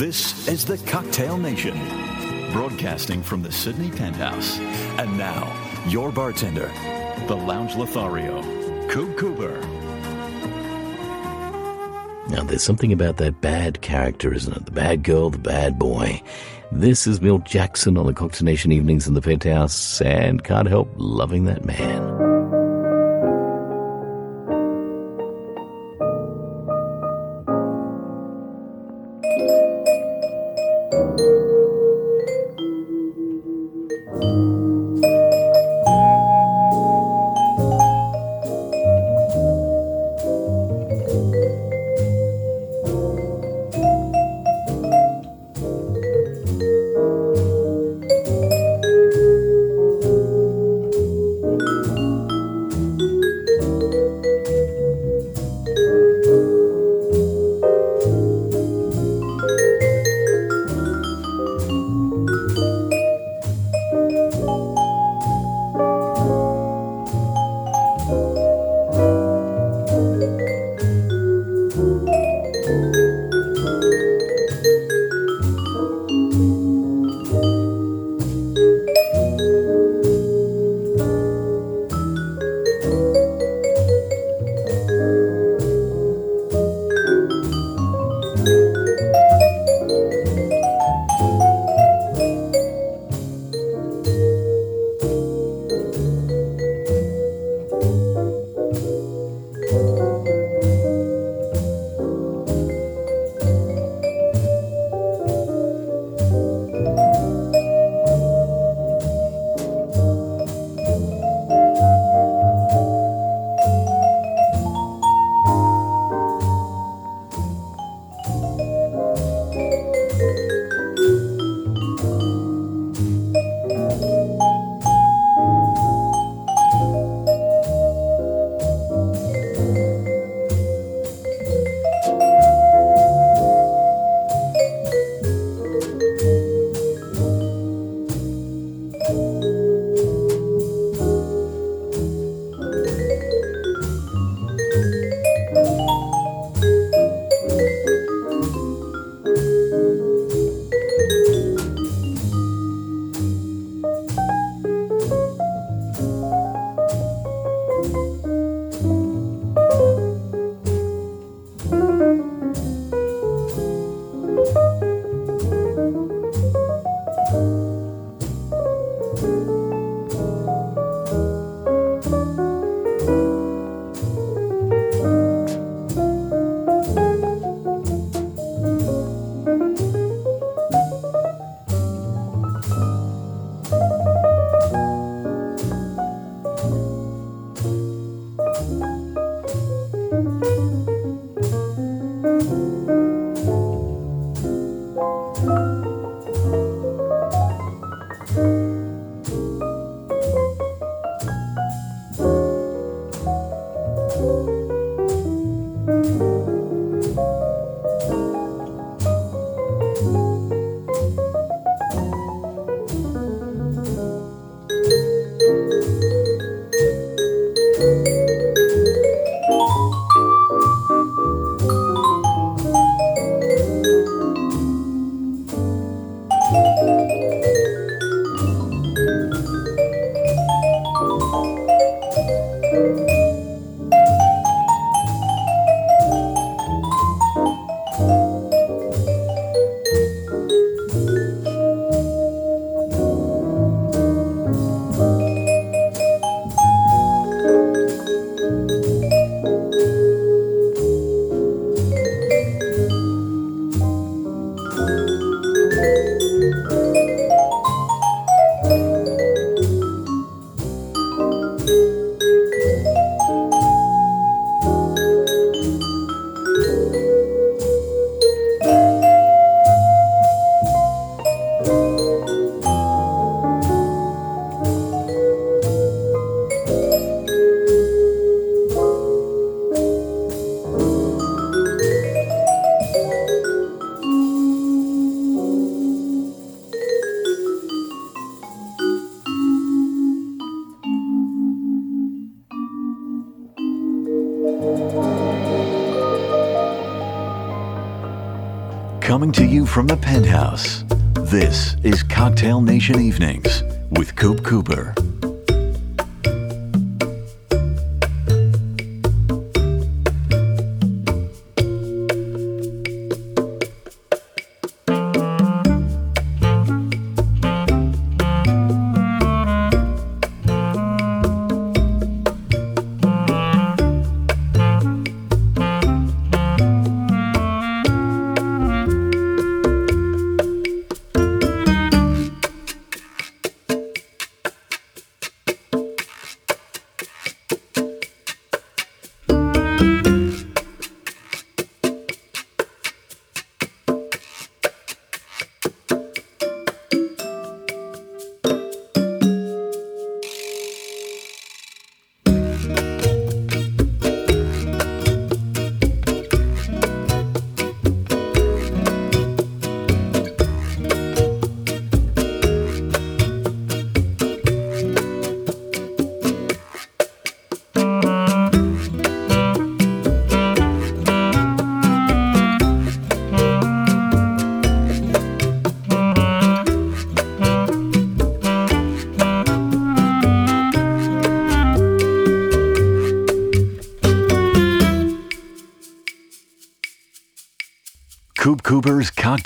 This is the Cocktail Nation, broadcasting from the Sydney Penthouse. And now, your bartender, the Lounge Lothario, Coop Cooper. Now, there's something about that bad character, isn't it? The bad girl, the bad boy. This is Milt Jackson on the Cocktail Nation evenings in the Penthouse, and can't help loving that man.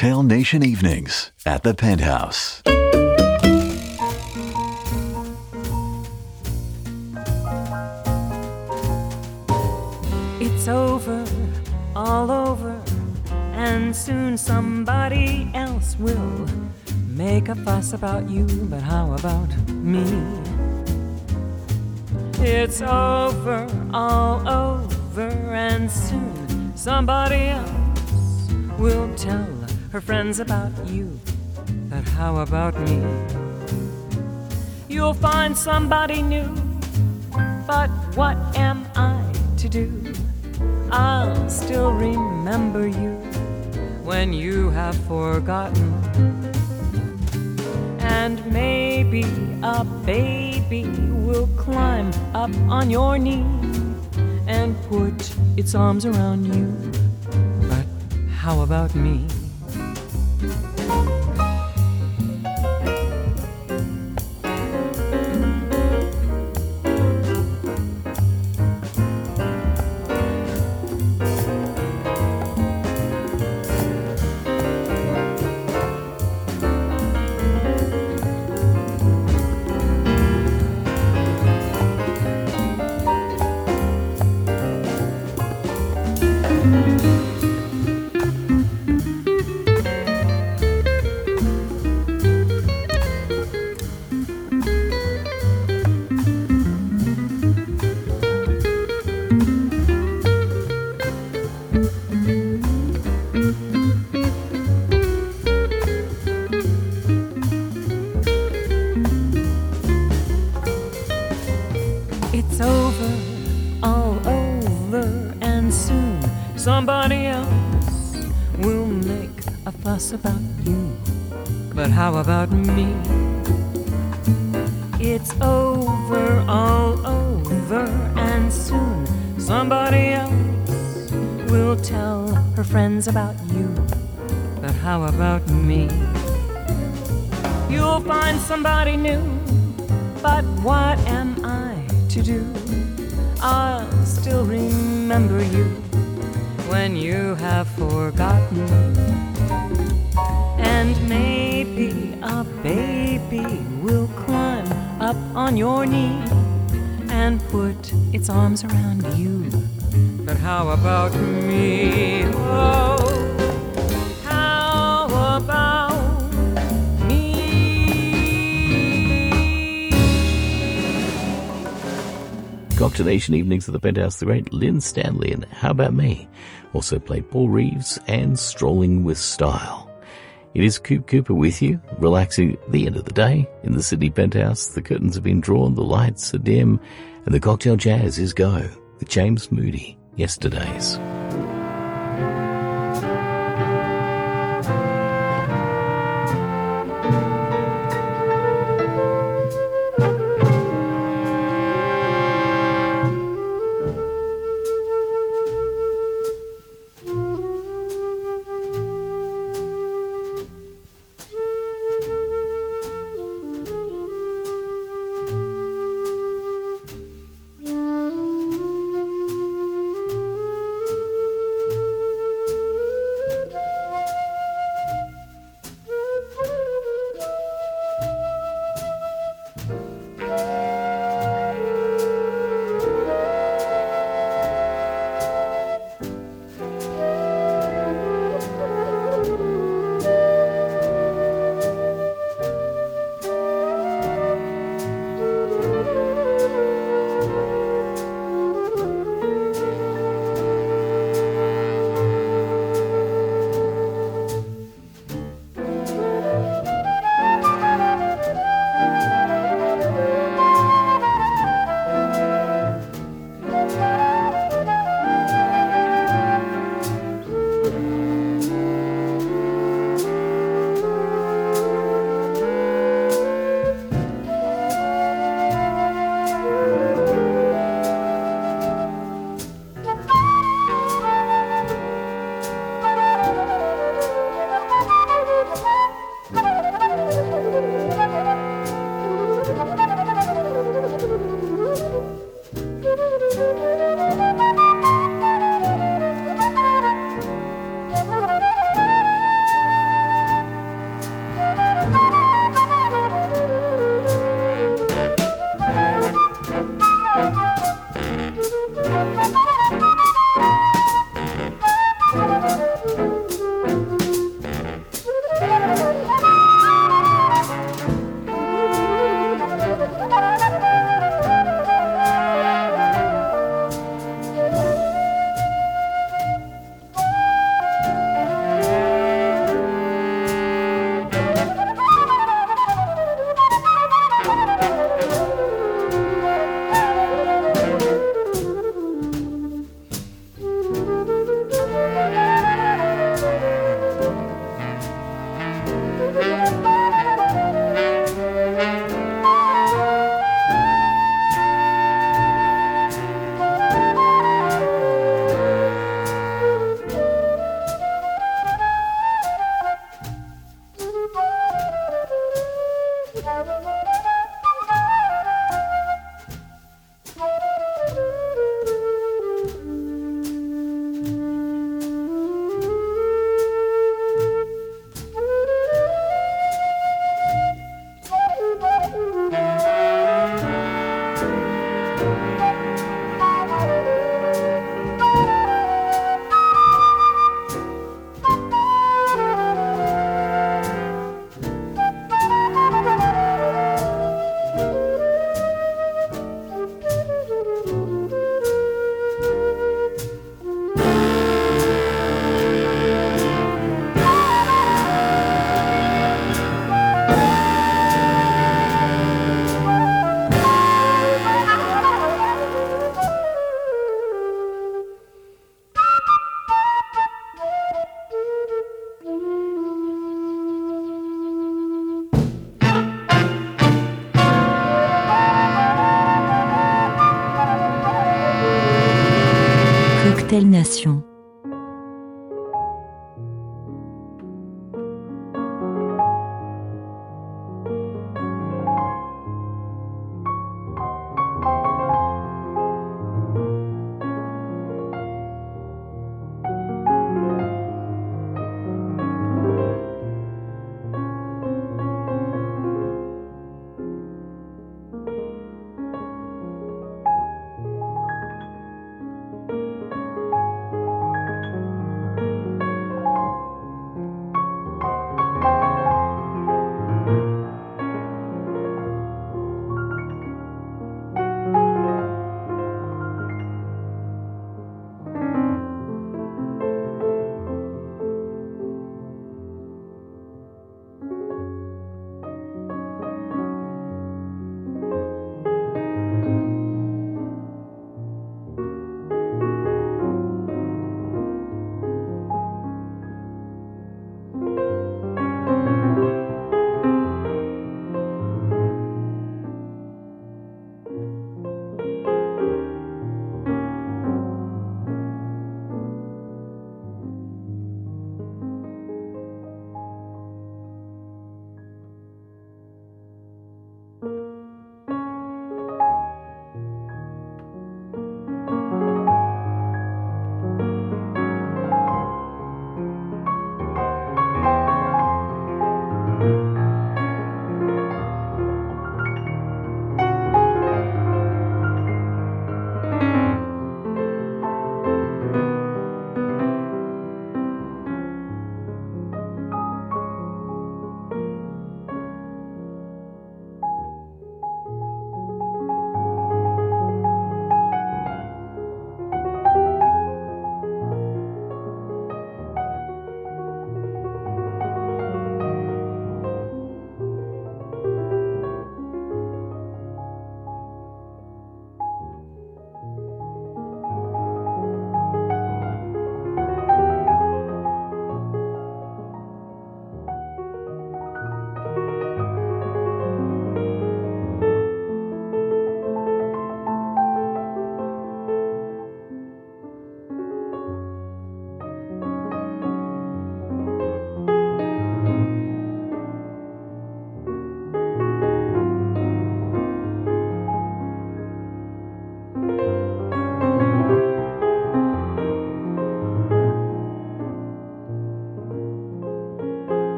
Cocktail Nation Evenings at the Penthouse. It's over, all over, and soon somebody else will make a fuss about you, but how about me? It's over, all over, and soon somebody else will tell her friends about you, but how about me? You'll find somebody new, but what am I to do? I'll still remember you when you have forgotten. And maybe a baby will climb up on your knee and put its arms around you But how about me? Somebody new, Cocktailnation evenings at the Penthouse, the great Lyn Stanley, and How About Me? Also played Paul Reeves and Strolling with Style. It is Coop Cooper with you, relaxing at the end of the day in the Sydney penthouse. The curtains have been drawn, the lights are dim, and the cocktail jazz is go with James Moody, yesterday's.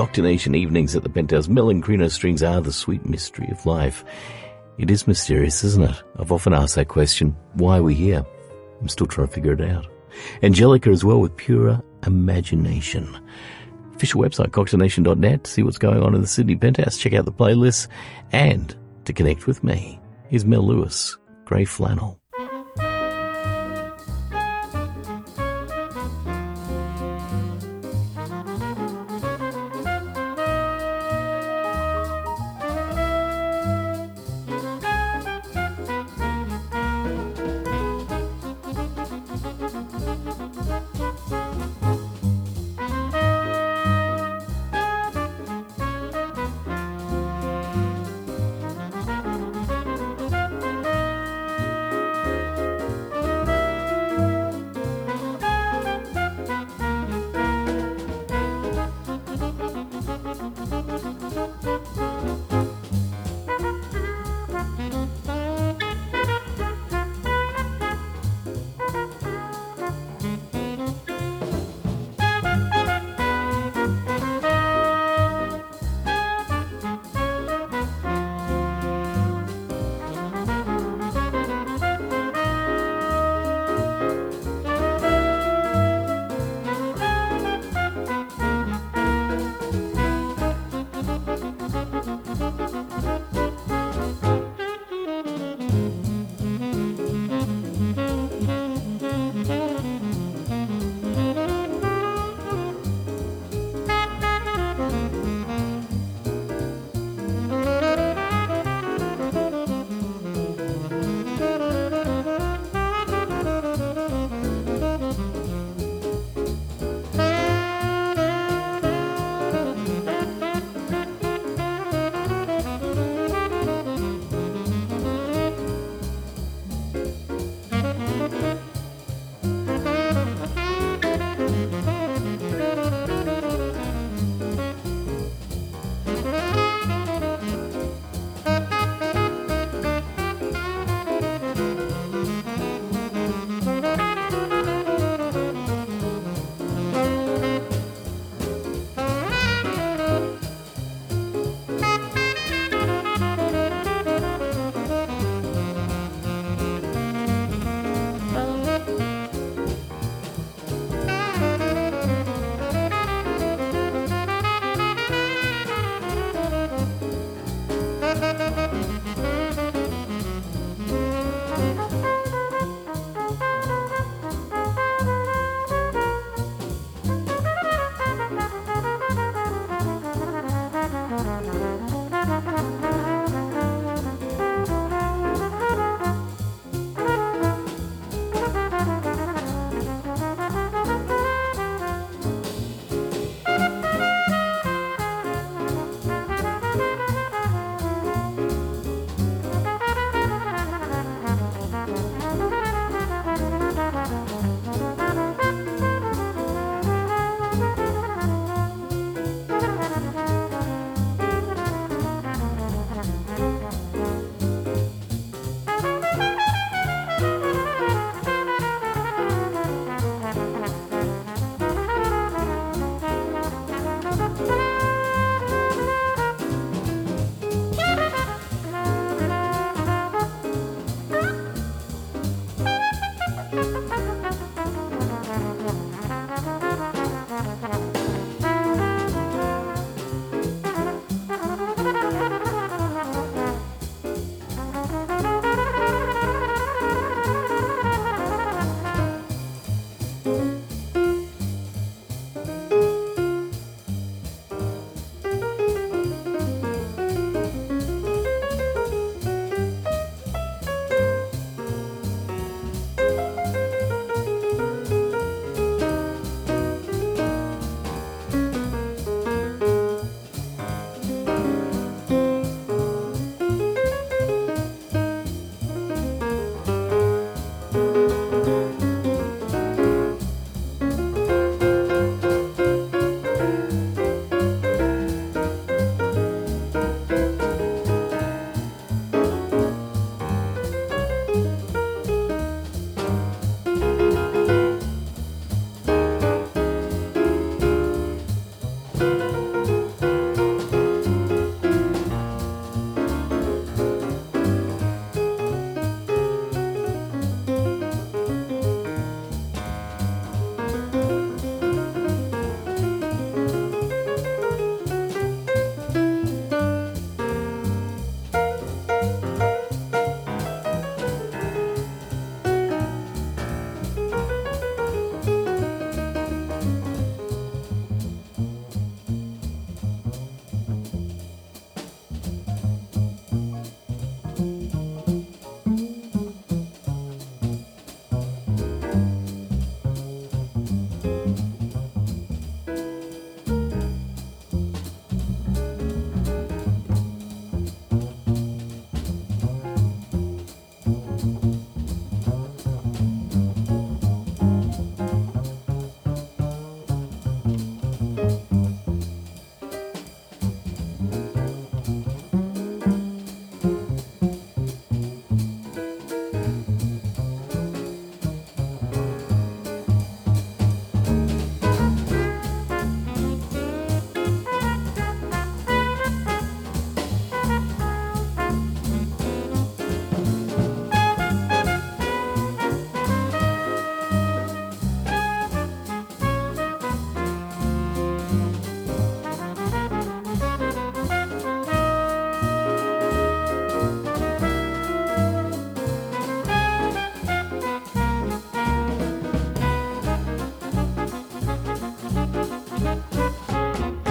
Cocktailnation evenings at the Penthouse. Melancrino strings are the sweet mystery of life. It is mysterious, isn't it? I've often asked that question. Why are we here? I'm still trying to figure it out. Angelica as well with pure imagination. Official website, cocktailnation.net. See what's going on in the Sydney Penthouse. Check out the playlists. And to connect with me is Mel Lewis, Grey Flannel.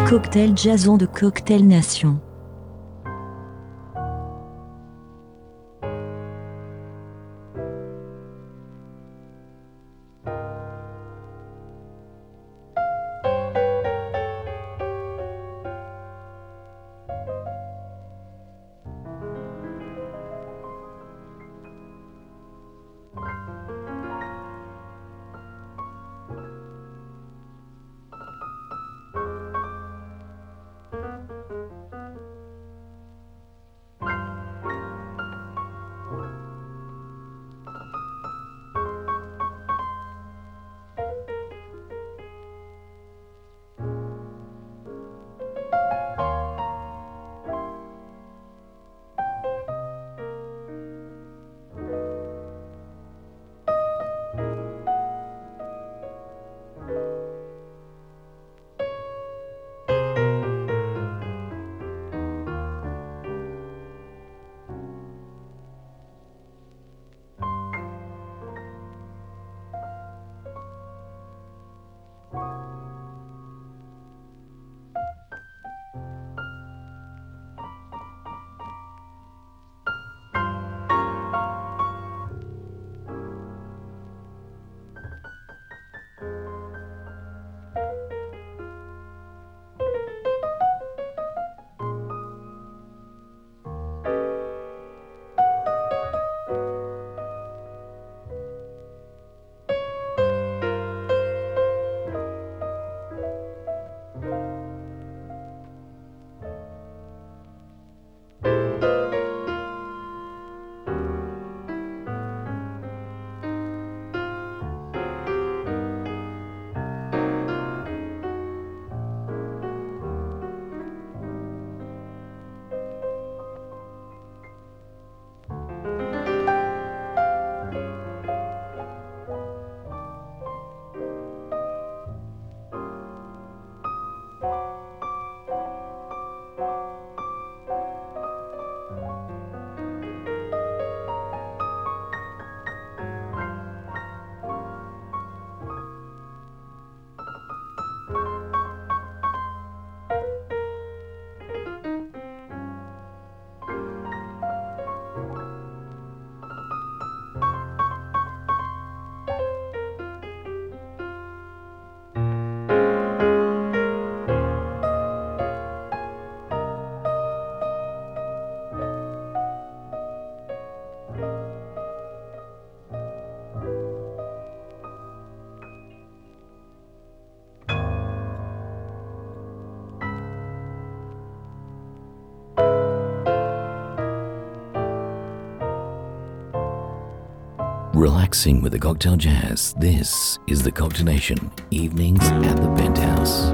Cocktail Jason de Cocktail Nation. Relaxing with the Cocktail Jazz. This is the Cocktail Nation Evenings at the Penthouse.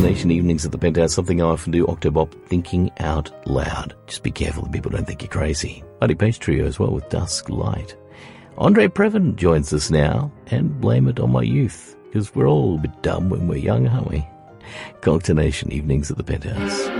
Cocktail Nation evenings at the penthouse, something I often do, Octobop, thinking out loud. Just be careful that people don't think you're crazy. Buddy Paich Trio as well with Dusk Light. Andre Previn joins us now, and blame it on my youth, because we're all a bit dumb when we're young, aren't we? Cocktail Nation evenings at the penthouse.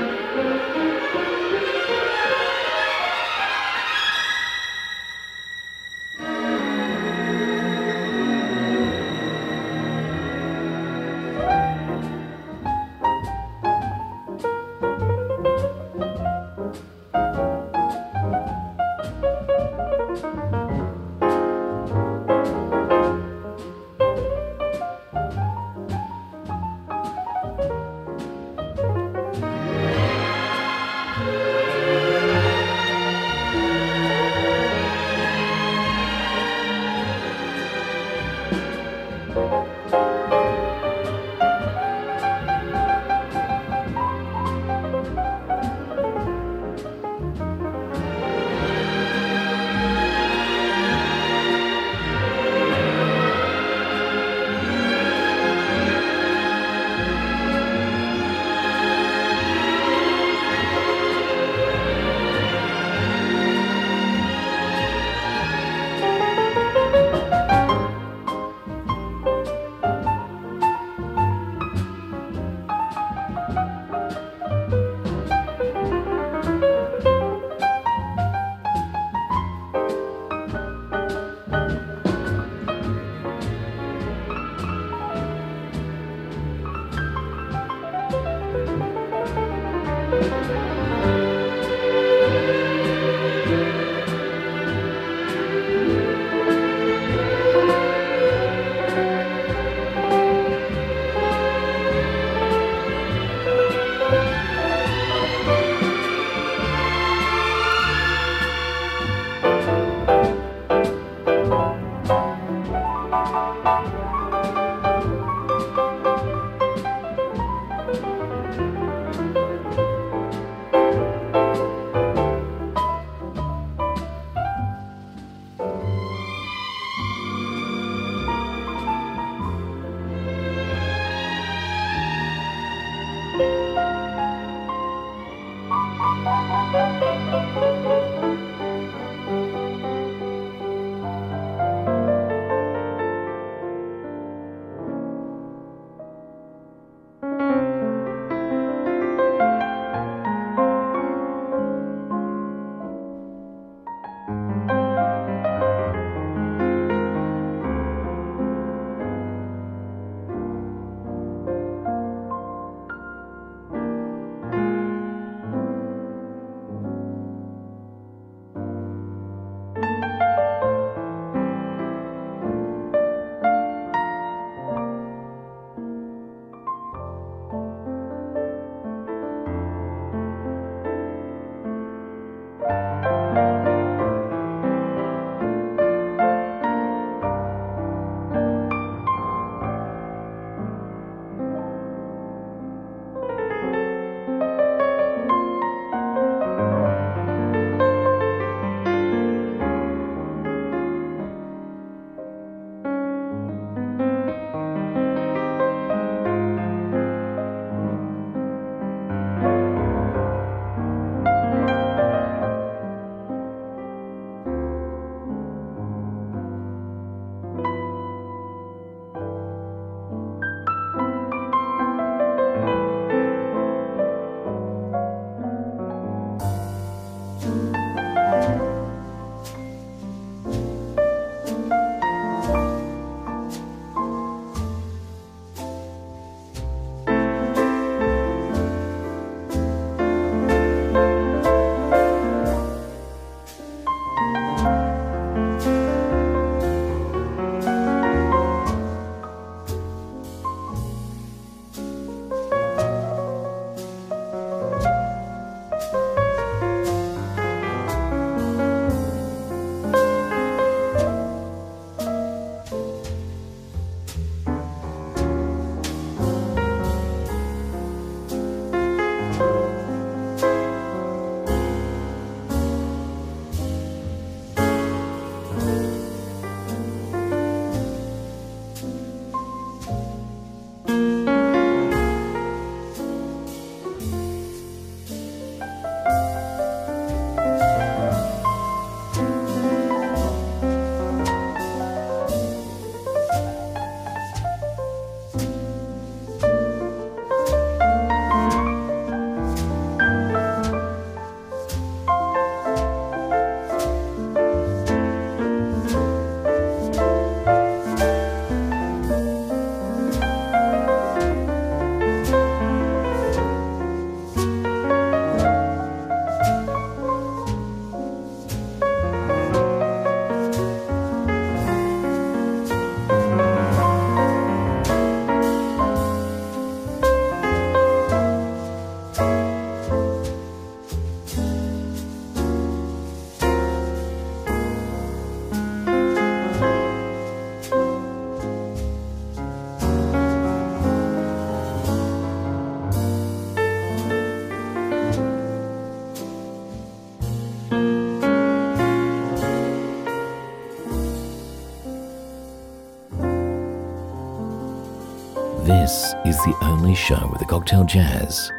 The only show with a cocktail jazz.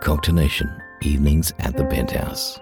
Cocktail Nation, evenings at the penthouse.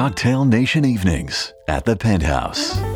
Cocktail Nation Evenings at the Penthouse.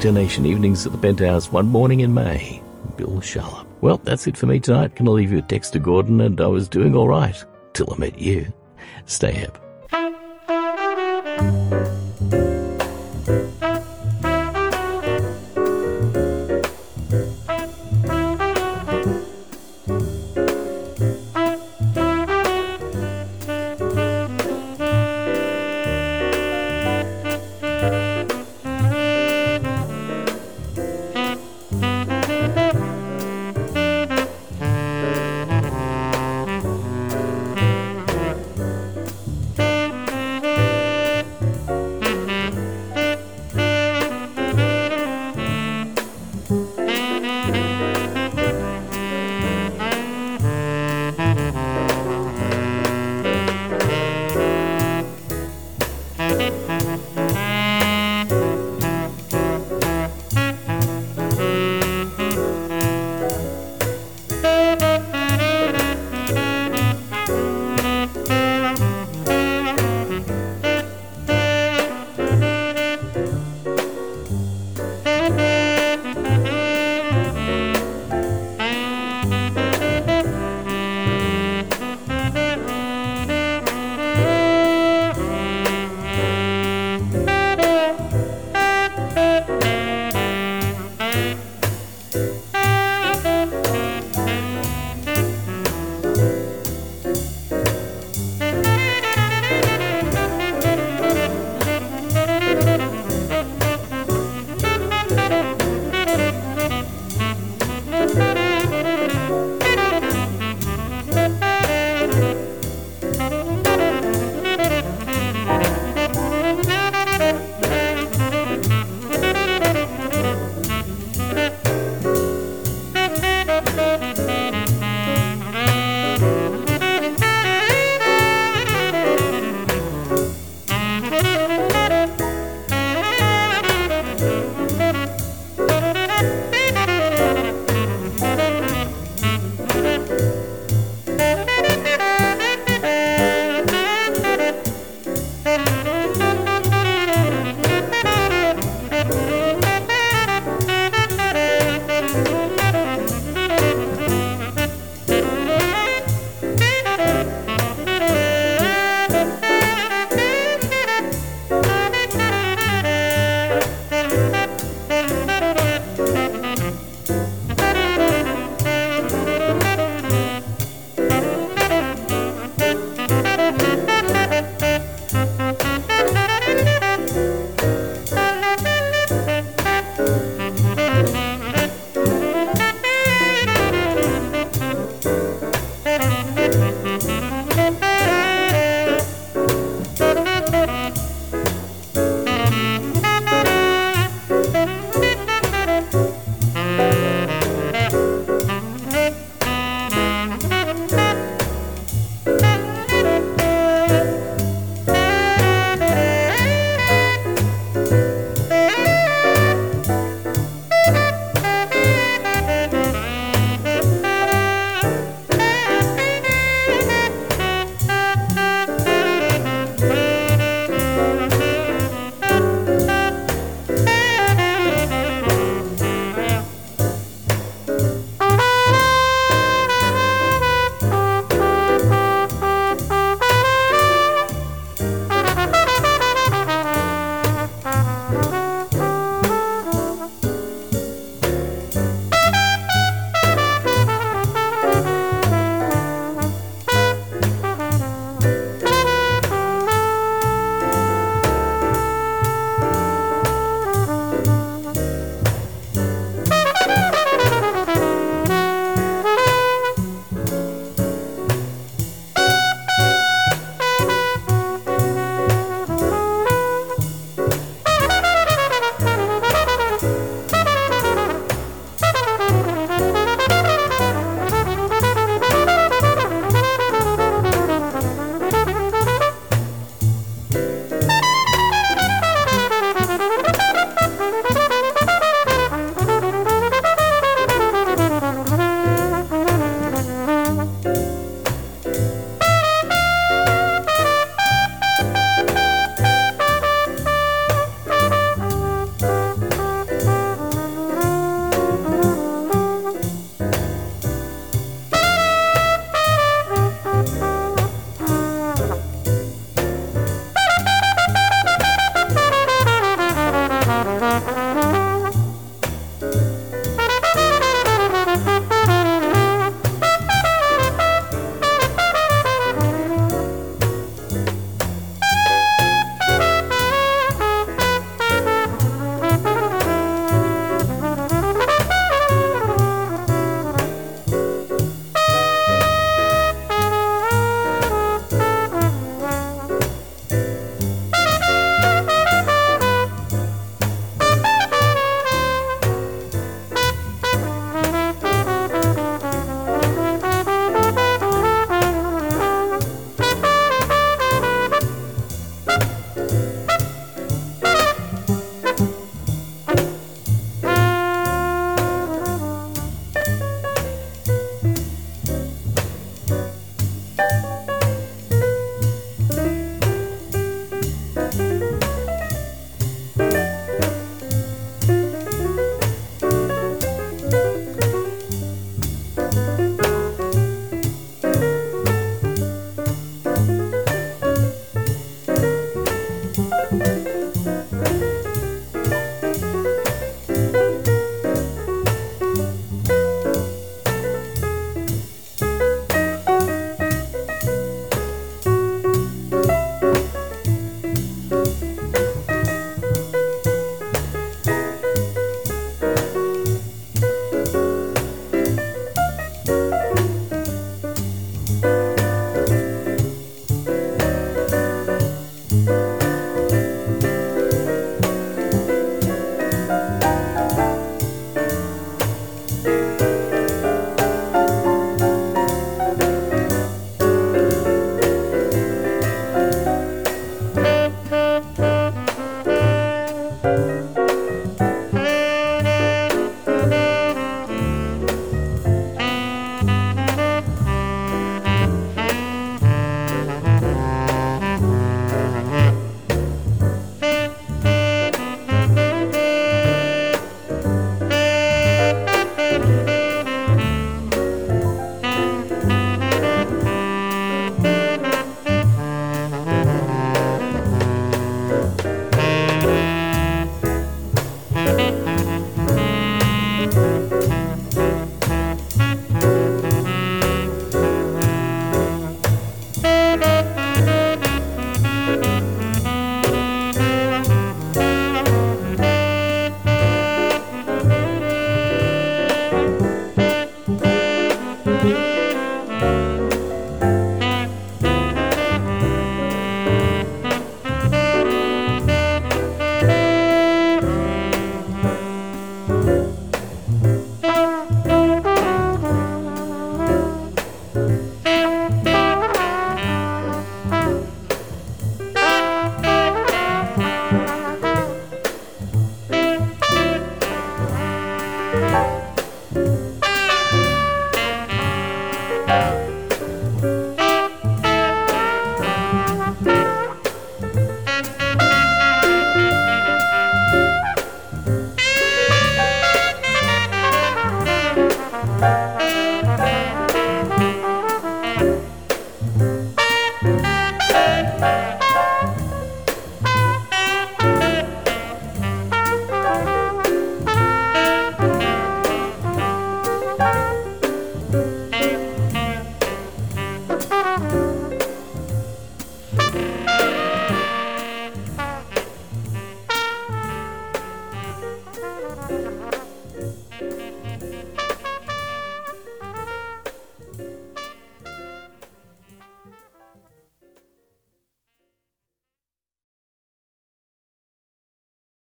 Cocktail Nation evenings at the Penthouse one morning in May. Bill Charlap. Well, that's it for me tonight. Can I leave you a Dexter Gordon and I was doing all right till I met you. Stay hip.